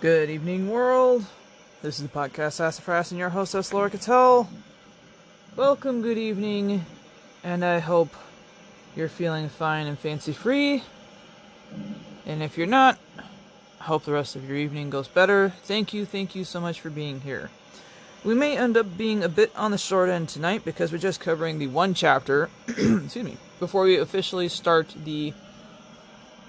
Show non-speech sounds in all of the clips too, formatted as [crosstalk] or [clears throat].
Good evening, world. This is the podcast Sassafras and your hostess, Laura Cattell. Welcome, good evening, and I hope you're feeling fine and fancy free. And if you're not, I hope the rest of your evening goes better. Thank you, thank you so much for being here. We may end up being a bit on the short end tonight because we're just covering the one chapter, [clears throat] excuse me, before we officially start the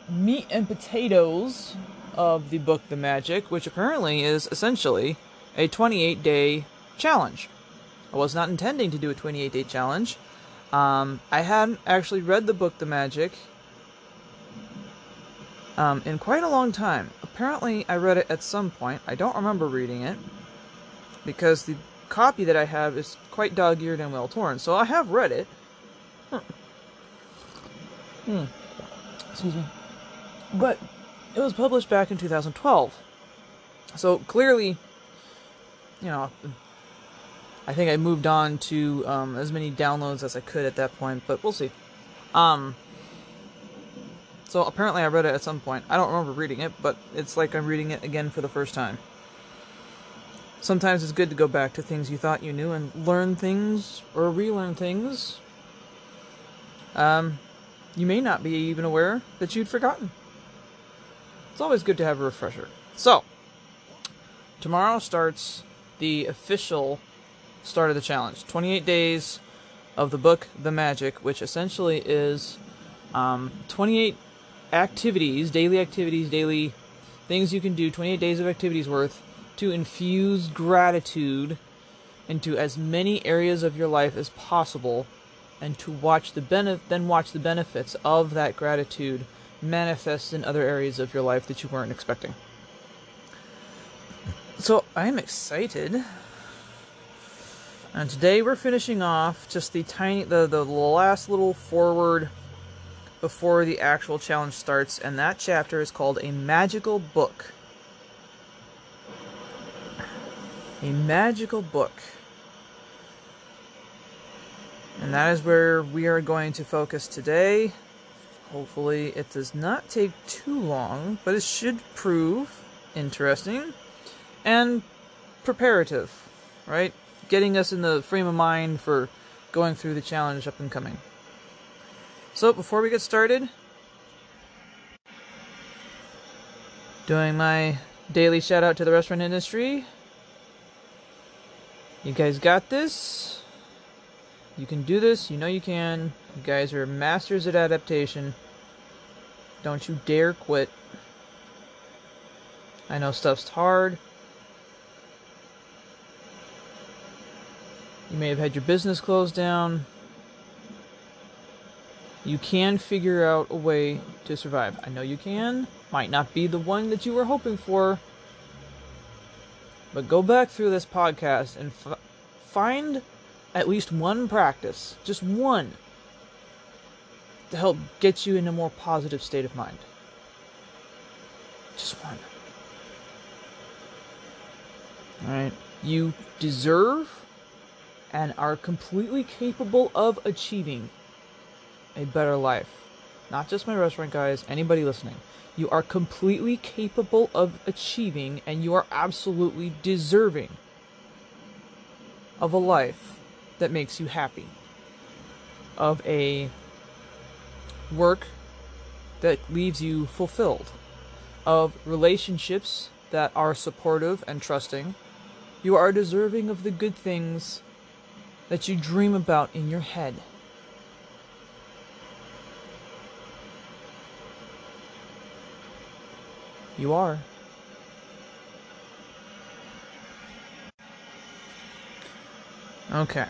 meat and potatoes of the book The Magic, which apparently is essentially a 28 day challenge. I was not intending to do a 28 day challenge. Um, I hadn't actually read the book The Magic um, in quite a long time. Apparently, I read it at some point. I don't remember reading it because the copy that I have is quite dog eared and well torn. So I have read it. Hmm. hmm. Excuse me. But it was published back in 2012. So clearly, you know, I think I moved on to um, as many downloads as I could at that point, but we'll see. Um, so apparently I read it at some point. I don't remember reading it, but it's like I'm reading it again for the first time. Sometimes it's good to go back to things you thought you knew and learn things or relearn things. Um, you may not be even aware that you'd forgotten. It's always good to have a refresher. So, tomorrow starts the official start of the challenge 28 days of the book The Magic, which essentially is um, 28 activities, daily activities, daily things you can do, 28 days of activities worth to infuse gratitude into as many areas of your life as possible and to watch the benef- then watch the benefits of that gratitude manifest in other areas of your life that you weren't expecting. So I'm excited. And today we're finishing off just the tiny the, the last little foreword before the actual challenge starts, and that chapter is called A Magical Book. A magical book. And that is where we are going to focus today. Hopefully, it does not take too long, but it should prove interesting and preparative, right? Getting us in the frame of mind for going through the challenge up and coming. So, before we get started, doing my daily shout out to the restaurant industry. You guys got this. You can do this. You know you can. You guys are masters at adaptation. Don't you dare quit. I know stuff's hard. You may have had your business closed down. You can figure out a way to survive. I know you can. Might not be the one that you were hoping for. But go back through this podcast and find at least one practice, just one, to help get you in a more positive state of mind. Just one. Alright? You deserve and are completely capable of achieving a better life. Not just my restaurant guys, anybody listening. You are completely capable of achieving and you are absolutely deserving of a life that makes you happy. Of a work that leaves you fulfilled. Of relationships that are supportive and trusting. You are deserving of the good things that you dream about in your head. You are. Okay.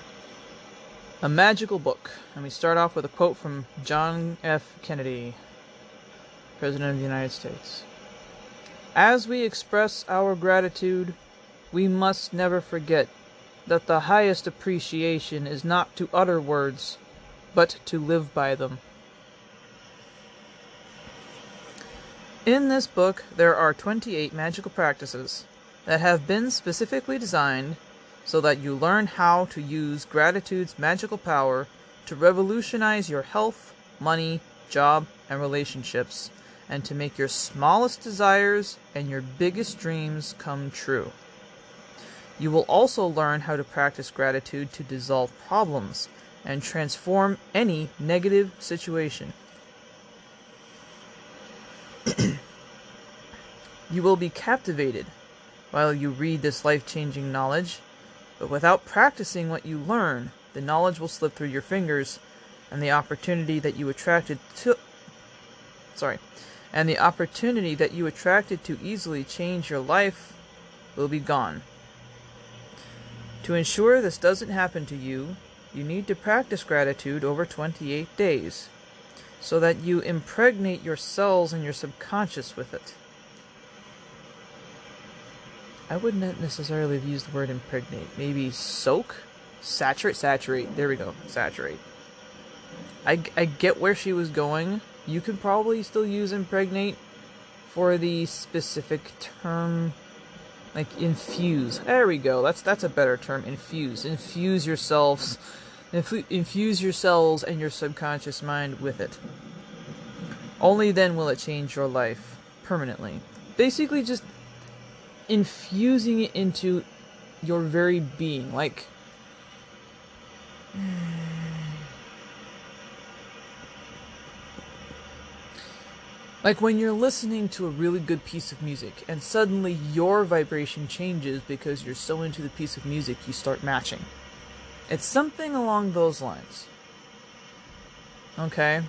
A magical book. And we start off with a quote from John F. Kennedy, President of the United States. As we express our gratitude, we must never forget that the highest appreciation is not to utter words, but to live by them. In this book, there are 28 magical practices that have been specifically designed so that you learn how to use gratitude's magical power to revolutionize your health, money, job, and relationships, and to make your smallest desires and your biggest dreams come true. You will also learn how to practice gratitude to dissolve problems and transform any negative situation. [clears throat] you will be captivated while you read this life changing knowledge, but without practicing what you learn, the knowledge will slip through your fingers, and the opportunity that you attracted to. Sorry. And the opportunity that you attracted to easily change your life will be gone. To ensure this doesn't happen to you, you need to practice gratitude over 28 days so that you impregnate your cells and your subconscious with it. I wouldn't necessarily have used the word impregnate. Maybe soak? Saturate? Saturate. There we go. Saturate. I, I get where she was going. You could probably still use impregnate for the specific term like infuse. There we go. That's that's a better term. Infuse. Infuse yourselves. infuse yourselves and your subconscious mind with it. Only then will it change your life permanently. Basically, just infusing it into your very being, like. [sighs] Like when you're listening to a really good piece of music and suddenly your vibration changes because you're so into the piece of music you start matching. It's something along those lines. Okay?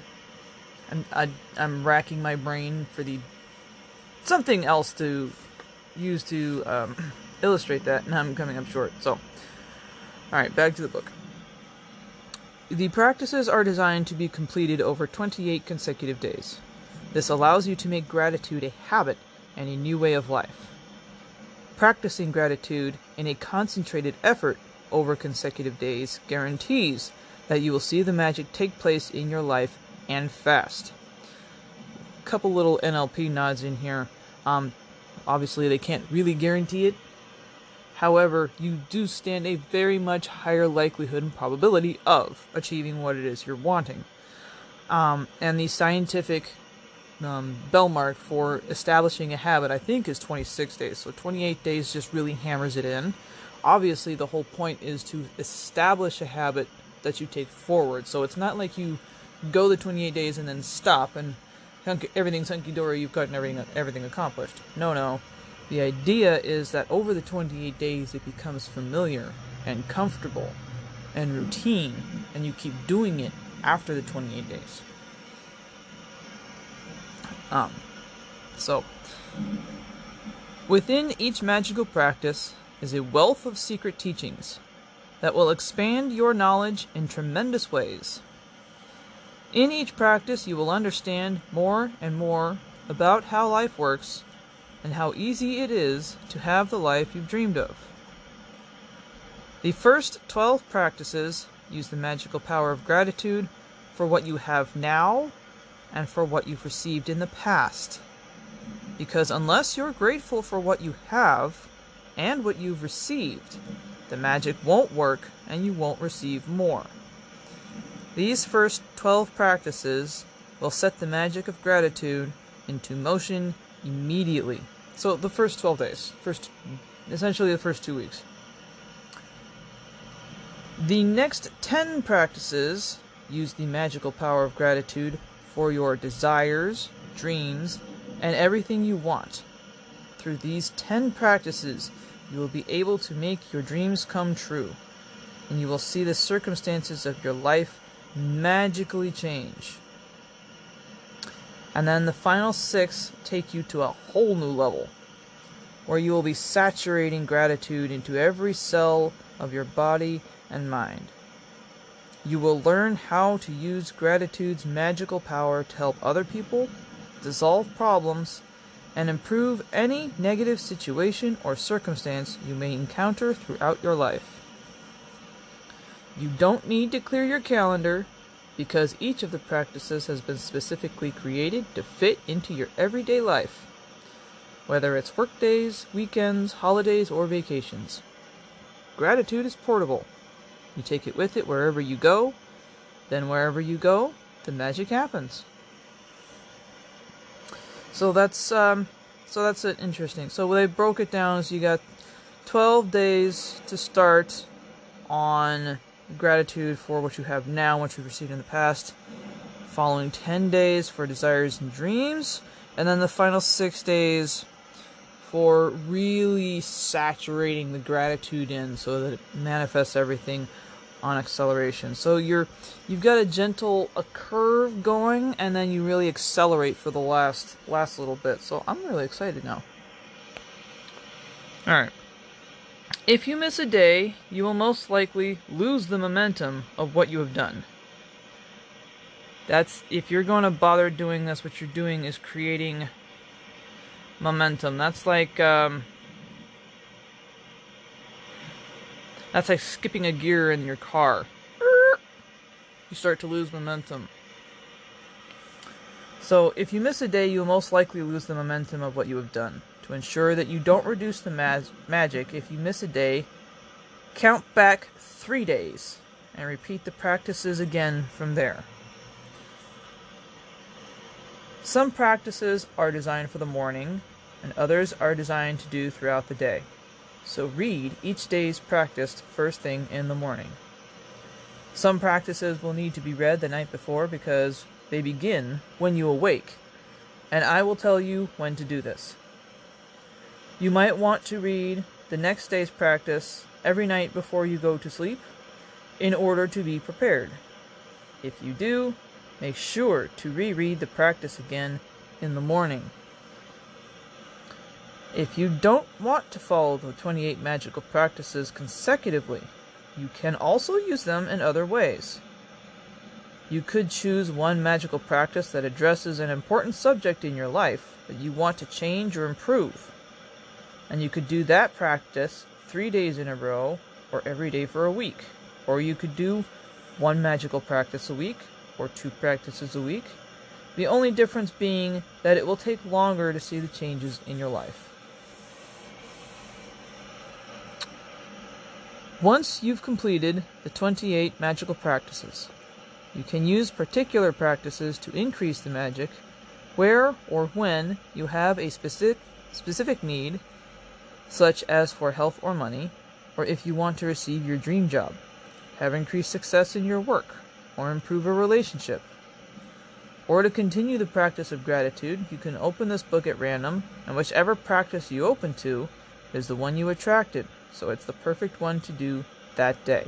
I'm, I, am i am racking my brain for the something else to use to um, [clears throat] illustrate that, and I'm coming up short. So, alright, back to the book. The practices are designed to be completed over 28 consecutive days. This allows you to make gratitude a habit and a new way of life. Practicing gratitude in a concentrated effort over consecutive days guarantees that you will see the magic take place in your life and fast. Couple little NLP nods in here. Um, obviously, they can't really guarantee it. However, you do stand a very much higher likelihood and probability of achieving what it is you're wanting. Um, and the scientific um, mark for establishing a habit, I think, is 26 days. So 28 days just really hammers it in. Obviously, the whole point is to establish a habit that you take forward. So it's not like you go the 28 days and then stop and everything's hunky dory, you've gotten everything, everything accomplished. No, no. The idea is that over the 28 days, it becomes familiar and comfortable and routine, and you keep doing it after the 28 days. Um, so, within each magical practice is a wealth of secret teachings that will expand your knowledge in tremendous ways. In each practice, you will understand more and more about how life works and how easy it is to have the life you've dreamed of. The first 12 practices use the magical power of gratitude for what you have now and for what you've received in the past. Because unless you're grateful for what you have and what you've received, the magic won't work and you won't receive more. These first 12 practices will set the magic of gratitude into motion immediately. So the first 12 days, first essentially the first 2 weeks. The next 10 practices use the magical power of gratitude for your desires, dreams, and everything you want. Through these 10 practices, you will be able to make your dreams come true, and you will see the circumstances of your life magically change. And then the final six take you to a whole new level, where you will be saturating gratitude into every cell of your body and mind. You will learn how to use gratitude's magical power to help other people, dissolve problems, and improve any negative situation or circumstance you may encounter throughout your life. You don't need to clear your calendar because each of the practices has been specifically created to fit into your everyday life, whether it's work days, weekends, holidays, or vacations. Gratitude is portable. You take it with it wherever you go, then wherever you go, the magic happens. So that's um, so that's it interesting. So they broke it down. So you got 12 days to start on gratitude for what you have now, what you've received in the past. Following 10 days for desires and dreams, and then the final six days for really saturating the gratitude in so that it manifests everything on acceleration. So you're you've got a gentle a curve going and then you really accelerate for the last last little bit. So I'm really excited now. All right. If you miss a day, you will most likely lose the momentum of what you have done. That's if you're going to bother doing this, what you're doing is creating momentum. That's like um, that's like skipping a gear in your car. You start to lose momentum. So if you miss a day, you will most likely lose the momentum of what you have done. To ensure that you don't reduce the mag- magic, if you miss a day, count back three days and repeat the practices again from there. Some practices are designed for the morning, and others are designed to do throughout the day. So read each day's practice first thing in the morning. Some practices will need to be read the night before because they begin when you awake, and I will tell you when to do this. You might want to read the next day's practice every night before you go to sleep in order to be prepared. If you do, make sure to reread the practice again in the morning. If you don't want to follow the 28 magical practices consecutively, you can also use them in other ways. You could choose one magical practice that addresses an important subject in your life that you want to change or improve. And you could do that practice three days in a row or every day for a week. Or you could do one magical practice a week or two practices a week. The only difference being that it will take longer to see the changes in your life. Once you've completed the 28 magical practices, you can use particular practices to increase the magic where or when you have a specific, specific need, such as for health or money, or if you want to receive your dream job, have increased success in your work, or improve a relationship. Or to continue the practice of gratitude, you can open this book at random, and whichever practice you open to is the one you attracted so it's the perfect one to do that day.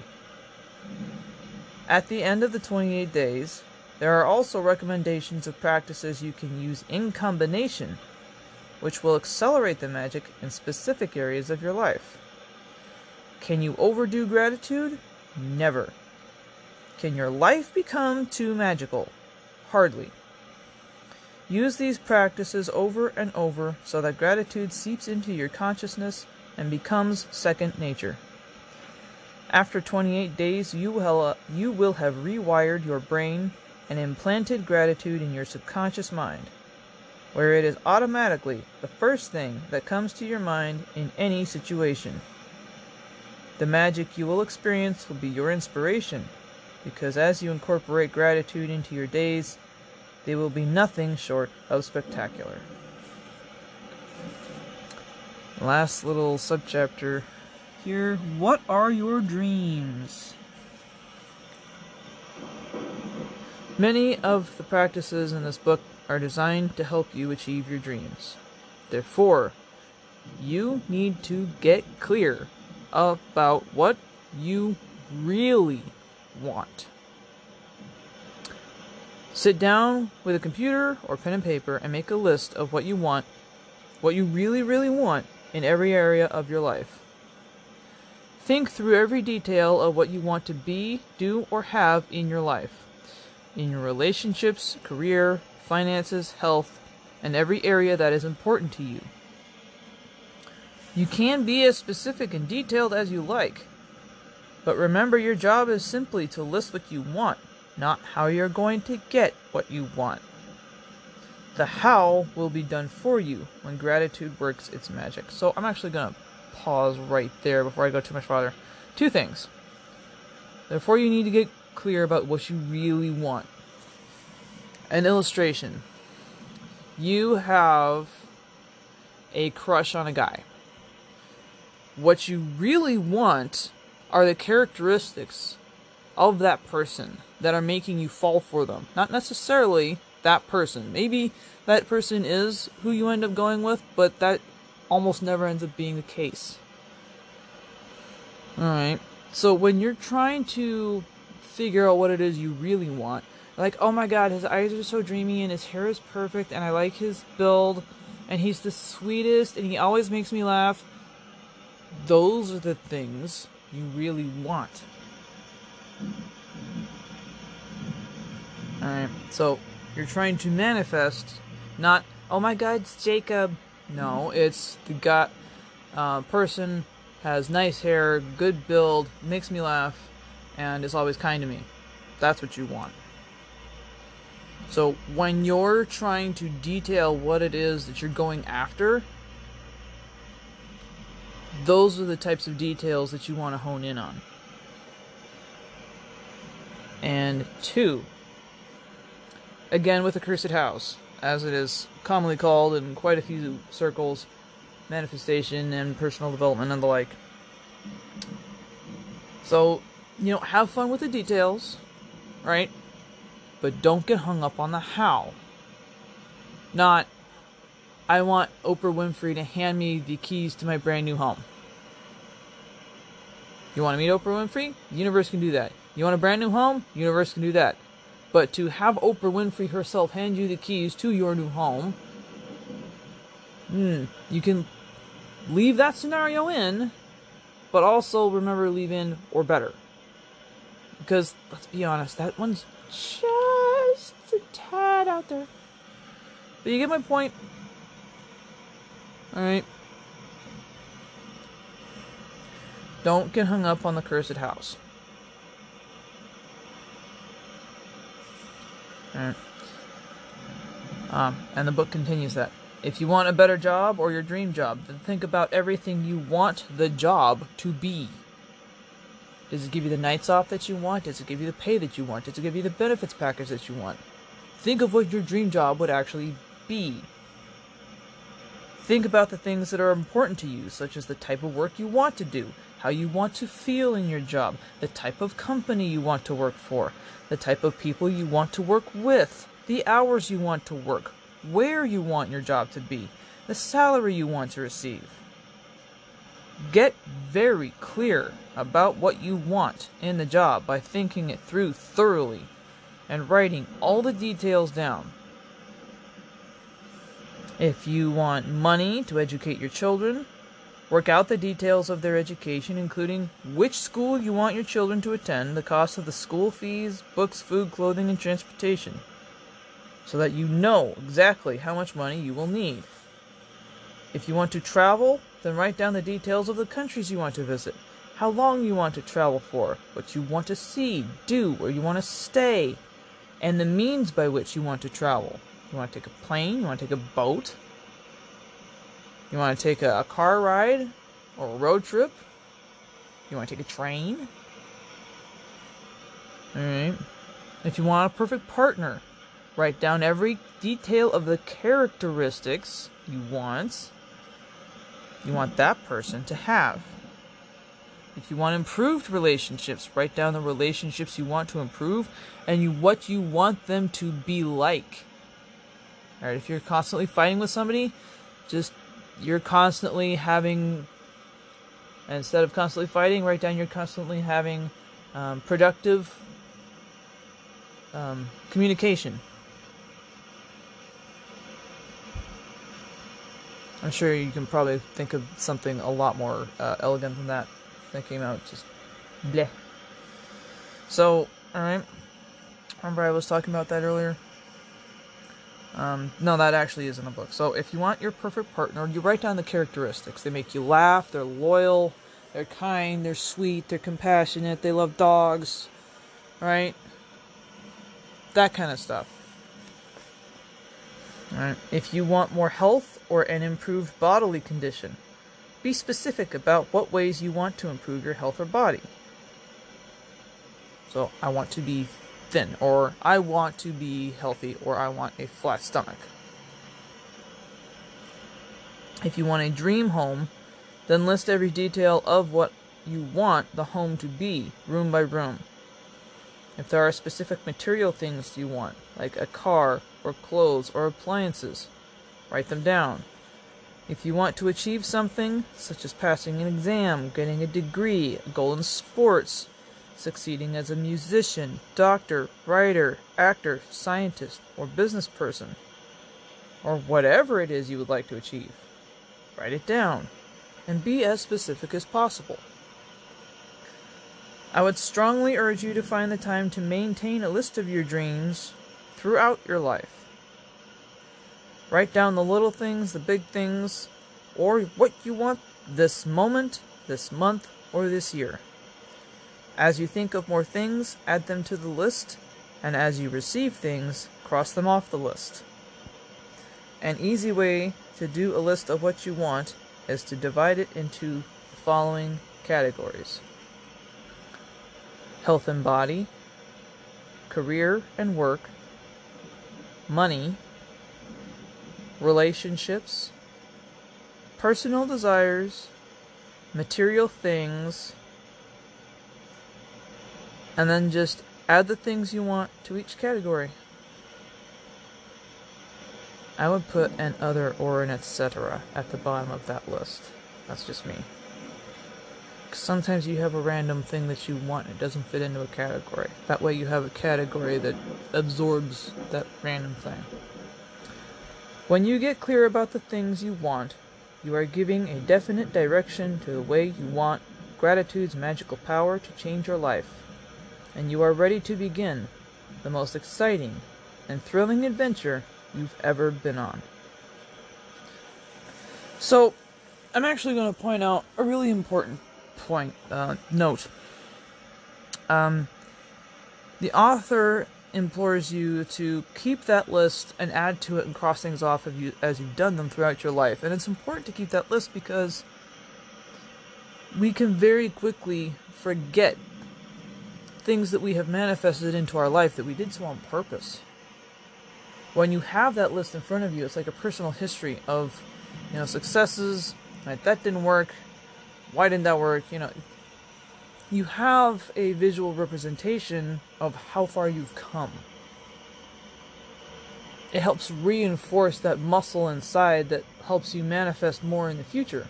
At the end of the 28 days, there are also recommendations of practices you can use in combination, which will accelerate the magic in specific areas of your life. Can you overdo gratitude? Never. Can your life become too magical? Hardly. Use these practices over and over so that gratitude seeps into your consciousness and becomes second nature. After 28 days, you will, you will have rewired your brain and implanted gratitude in your subconscious mind, where it is automatically the first thing that comes to your mind in any situation. The magic you will experience will be your inspiration, because as you incorporate gratitude into your days, they will be nothing short of spectacular. Last little subchapter here. What are your dreams? Many of the practices in this book are designed to help you achieve your dreams. Therefore, you need to get clear about what you really want. Sit down with a computer or pen and paper and make a list of what you want, what you really, really want, in every area of your life. Think through every detail of what you want to be, do, or have in your life, in your relationships, career, finances, health, and every area that is important to you. You can be as specific and detailed as you like, but remember your job is simply to list what you want, not how you're going to get what you want. The how will be done for you when gratitude works its magic. So I'm actually going to pause right there before I go too much farther. Two things. Therefore, you need to get clear about what you really want. An illustration. you have a crush on a guy. What you really want are the characteristics of that person that are making you fall for them. Not necessarily that person. Maybe that person is who you end up going with, but that almost never ends up being the case. Alright. So when you're trying to figure out what it is you really want, like, oh my god, his eyes are so dreamy and his hair is perfect and I like his build and he's the sweetest and he always makes me laugh. Those are the things you really want. Alright, so you're trying to manifest not, oh my god, it's Jacob. No, it's the guy, uh, person has nice hair, good build, makes me laugh, and is always kind to me. That's what you want. So when you're trying to detail what it is that you're going after, those are the types of details that you want to hone in on. And two, again with the cursed house, as it is commonly called in quite a few circles, manifestation and personal development and the like. So, you know, have fun with the details, right? But don't get hung up on the how. Not, I want Oprah Winfrey to hand me the keys to my brand new home. You want to meet Oprah Winfrey? Universe can do that. You want a brand new home? Universe can do that. But to have Oprah Winfrey herself hand you the keys to your new home, hmm, you can leave that scenario in, but also remember leave in or better. Because let's be honest, that one's just a tad out there. But you get my point. Alright. Don't get hung up on the cursed house. Alright. Um, and the book continues that. If you want a better job or your dream job, then think about everything you want the job to be. Does it give you the nights off that you want? Does it give you the pay that you want? Does it give you the benefits package that you want? Think of what your dream job would actually be. Think about the things that are important to you, such as the type of work you want to do, how you want to feel in your job, the type of company you want to work for, the type of people you want to work with, the hours you want to work, where you want your job to be, the salary you want to receive. Get very clear about what you want in the job by thinking it through thoroughly and writing all the details down. If you want money to educate your children, Work out the details of their education, including which school you want your children to attend, the cost of the school fees, books, food, clothing, and transportation, so that you know exactly how much money you will need. If you want to travel, then write down the details of the countries you want to visit, how long you want to travel for, what you want to see, do, where you want to stay, and the means by which you want to travel. You want to take a plane, you want to take a boat, you want to take a, a car ride or a road trip? You want to take a train? Alright. If you want a perfect partner, write down every detail of the characteristics you want you want that person to have. If you want improved relationships, write down the relationships you want to improve and you what you want them to be like. Alright, if you're constantly fighting with somebody, just you're constantly having instead of constantly fighting write down you're constantly having um, productive um, communication i'm sure you can probably think of something a lot more uh, elegant than that that came out just bleh so all right remember i was talking about that earlier um, no, that actually is in the book. So if you want your perfect partner, you write down the characteristics. They make you laugh, they're loyal, they're kind, they're sweet, they're compassionate, they love dogs, right? That kind of stuff. Alright. If you want more health or an improved bodily condition, be specific about what ways you want to improve your health or body. So, I want to be thin, or I want to be healthy, or I want a flat stomach. If you want a dream home, then list every detail of what you want the home to be, room by room. If there are specific material things you want, like a car, or clothes, or appliances, write them down. If you want to achieve something, such as passing an exam, getting a degree, a goal in sports, succeeding as a musician, doctor, writer, actor, scientist, or business person, or whatever it is you would like to achieve, write it down and be as specific as possible. I would strongly urge you to find the time to maintain a list of your dreams throughout your life. Write down the little things, the big things, or what you want this moment, this month, or this year. As you think of more things, add them to the list, and as you receive things, cross them off the list. An easy way to do a list of what you want is to divide it into the following categories health and body, career and work, money, relationships, personal desires, material things, and then just add the things you want to each category. I would put an other or an etc. at the bottom of that list. That's just me. Sometimes you have a random thing that you want and it doesn't fit into a category. That way you have a category that absorbs that random thing. When you get clear about the things you want, you are giving a definite direction to the way you want gratitude's magical power to change your life. And you are ready to begin the most exciting and thrilling adventure you've ever been on. So, I'm actually going to point out a really important point, uh, note. Um, the author implores you to keep that list and add to it and cross things off of you, as you've done them throughout your life. And it's important to keep that list because we can very quickly forget things that we have manifested into our life that we did so on purpose. When you have that list in front of you, it's like a personal history of, you know, successes. Right, that didn't work. Why didn't that work? You know, you have a visual representation of how far you've come. It helps reinforce that muscle inside that helps you manifest more in the future.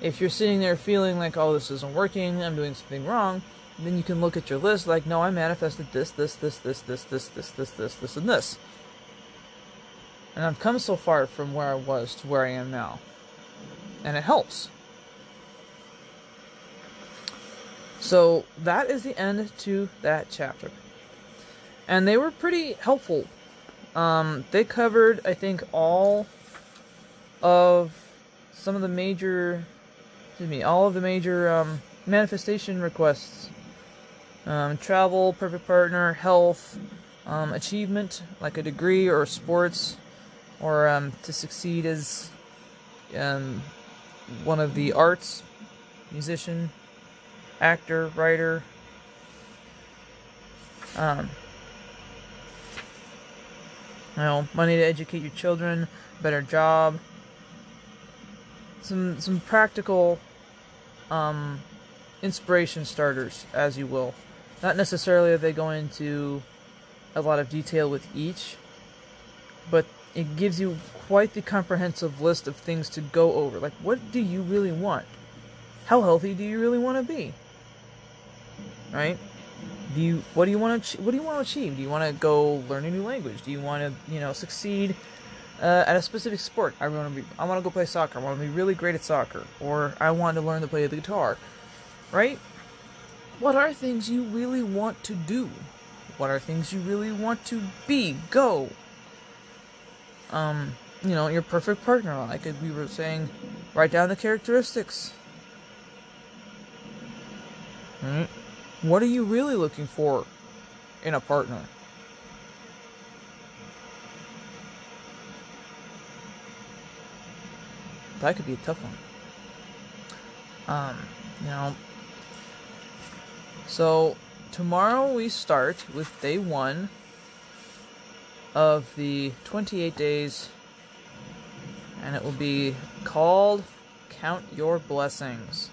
If you're sitting there feeling like, oh, this isn't working, I'm doing something wrong, then you can look at your list like, no, I manifested this, this, this, this, this, this, this, this, this, this, and this. And I've come so far from where I was to where I am now. And it helps. So that is the end to that chapter. And they were pretty helpful. Um, they covered, I think, all of some of the major, excuse me, all of the major um, manifestation requests. Um, travel, perfect partner, health, um, achievement, like a degree or sports, or um, to succeed as um, one of the arts, musician, actor, writer. Um, you know, money to educate your children, better job. Some some practical um, inspiration starters, as you will. Not necessarily they go into a lot of detail with each, but it gives you quite the comprehensive list of things to go over. Like, what do you really want? How healthy do you really want to be? Right? Do you what do you want to what do you want to achieve? Do you want to go learn a new language? Do you want to you know succeed uh, at a specific sport? I want to be I want to go play soccer. I want to be really great at soccer, or I want to learn to play the guitar, right? What are things you really want to do? What are things you really want to be? Go. Um, you know, your perfect partner. Like we were saying, write down the characteristics. Right? What are you really looking for in a partner? That could be a tough one. Um, you know. So, tomorrow we start with day one of the 28 days, and it will be called Count Your Blessings.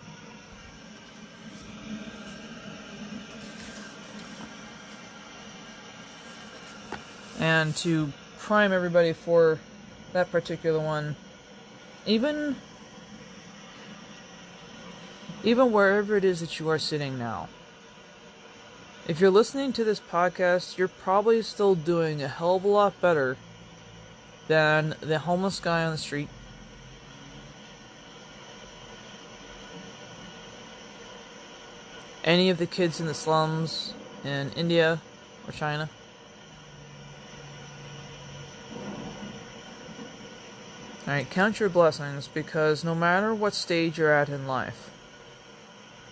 And to prime everybody for that particular one, even even wherever it is that you are sitting now. If you're listening to this podcast, you're probably still doing a hell of a lot better than the homeless guy on the street. Any of the kids in the slums in India or China. Alright, count your blessings because no matter what stage you're at in life,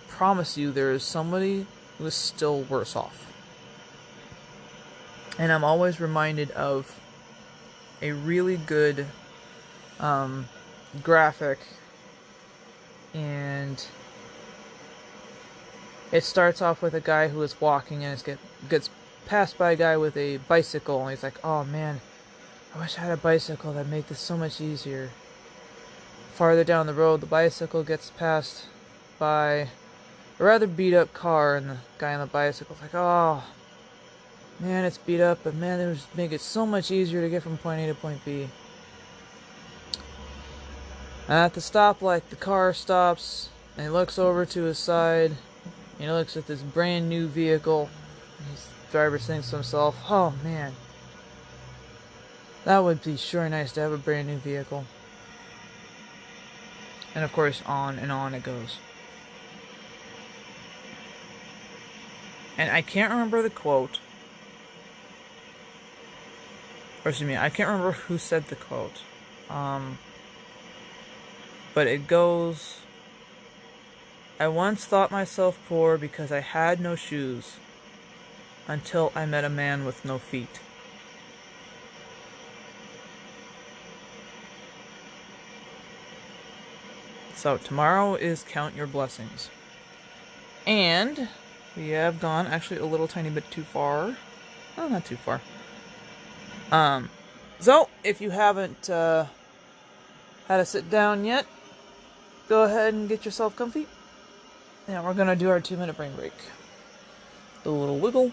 promise you there is somebody who is still worse off. And I'm always reminded of a really good um, graphic, and it starts off with a guy who is walking and get, gets passed by a guy with a bicycle, and he's like, "Oh man, I wish I had a bicycle that'd make this so much easier." Farther down the road, the bicycle gets passed by a rather beat up car, and the guy on the bicycle's like, "Oh, man, it's beat up, but man, it would make it so much easier to get from point A to point B." At the stoplight, the car stops, and he looks over to his side, and he looks at this brand new vehicle. His driver thinks to himself, "Oh man, that would be sure nice to have a brand new vehicle." And of course, on and on it goes. and I can't remember the quote. Or excuse me, I can't remember who said the quote. Um, but it goes I once thought myself poor because I had no shoes until I met a man with no feet. So, tomorrow is Count Your Blessings. And we have gone actually a little tiny bit too far. Oh, not too far. Um, so if you haven't uh, had a sit down yet, go ahead and get yourself comfy. And we're gonna do our two minute brain break. Do a little wiggle.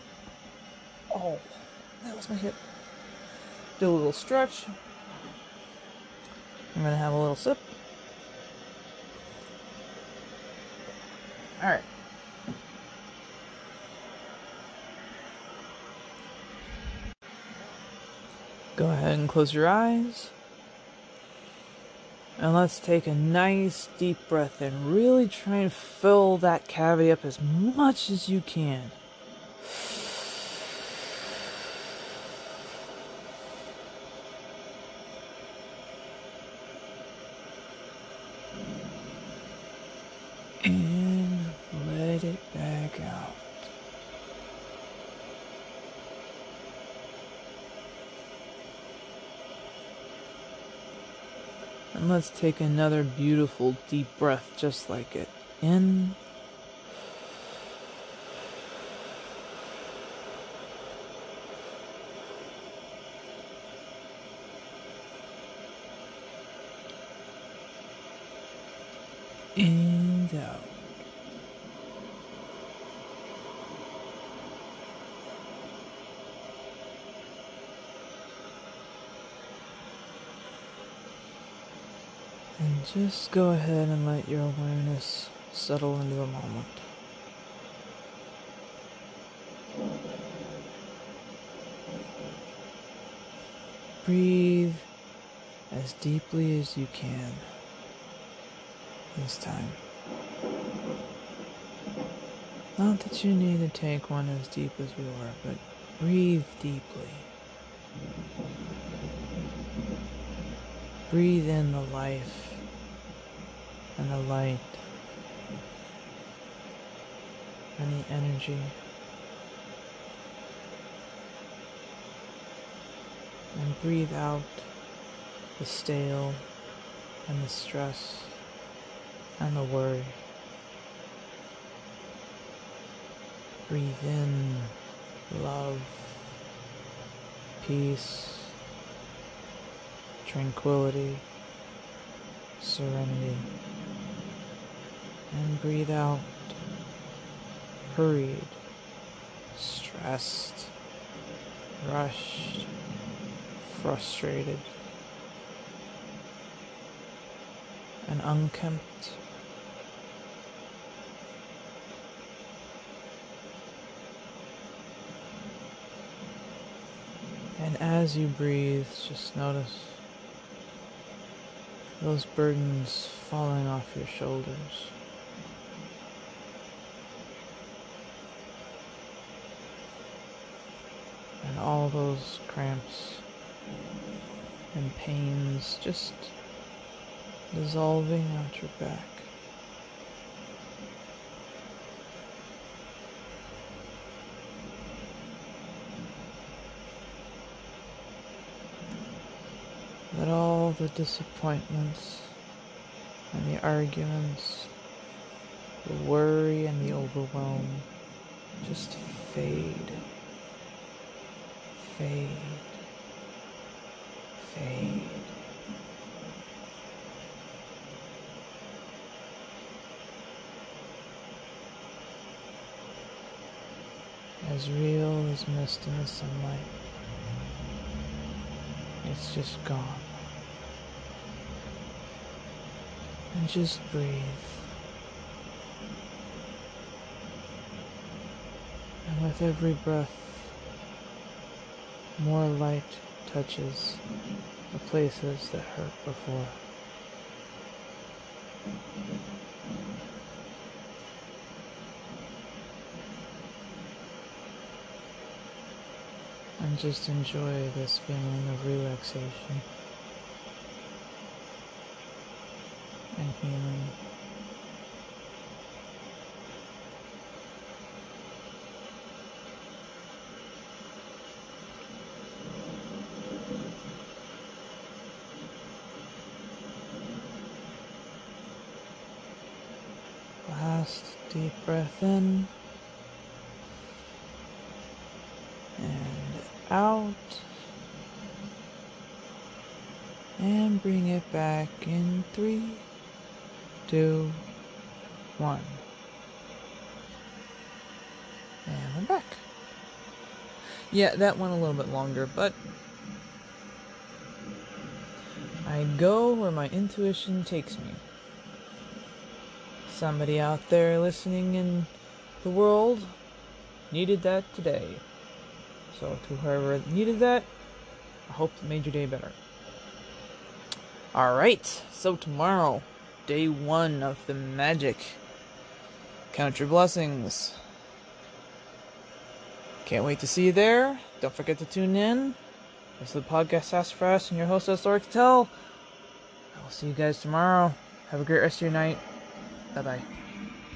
Oh, that was my hip. Do a little stretch. I'm gonna have a little sip. Alright. Go ahead and close your eyes. And let's take a nice deep breath and really try and fill that cavity up as much as you can. And let it back out. And let's take another beautiful deep breath just like it. In. And out. Just go ahead and let your awareness settle into the moment. Breathe as deeply as you can this time. Not that you need to take one as deep as we were, but breathe deeply. Breathe in the life and the light and the energy. And breathe out the stale and the stress and the worry. Breathe in love, peace tranquility, serenity. And breathe out hurried, stressed, rushed, frustrated, and unkempt. And as you breathe, just notice those burdens falling off your shoulders. All those cramps and pains just dissolving out your back. Let all the disappointments and the arguments, the worry and the overwhelm just fade, fade, fade. As real as mist in the sunlight. It's just gone. And just breathe. And with every breath, more light touches the places that hurt before. And just enjoy this feeling of relaxation and healing. Last deep breath in and out and bring it back in three, two, one. And we're back. Yeah, that went a little bit longer, but I go where my intuition takes me. Somebody out there listening in the world needed that today. So, to whoever needed that, I hope it made your day better. Alright, so tomorrow, day one of the magic. Count your blessings. Can't wait to see you there. Don't forget to tune in. This is the podcast Us and your host, Tell. I will see you guys tomorrow. Have a great rest of your night. 拜拜。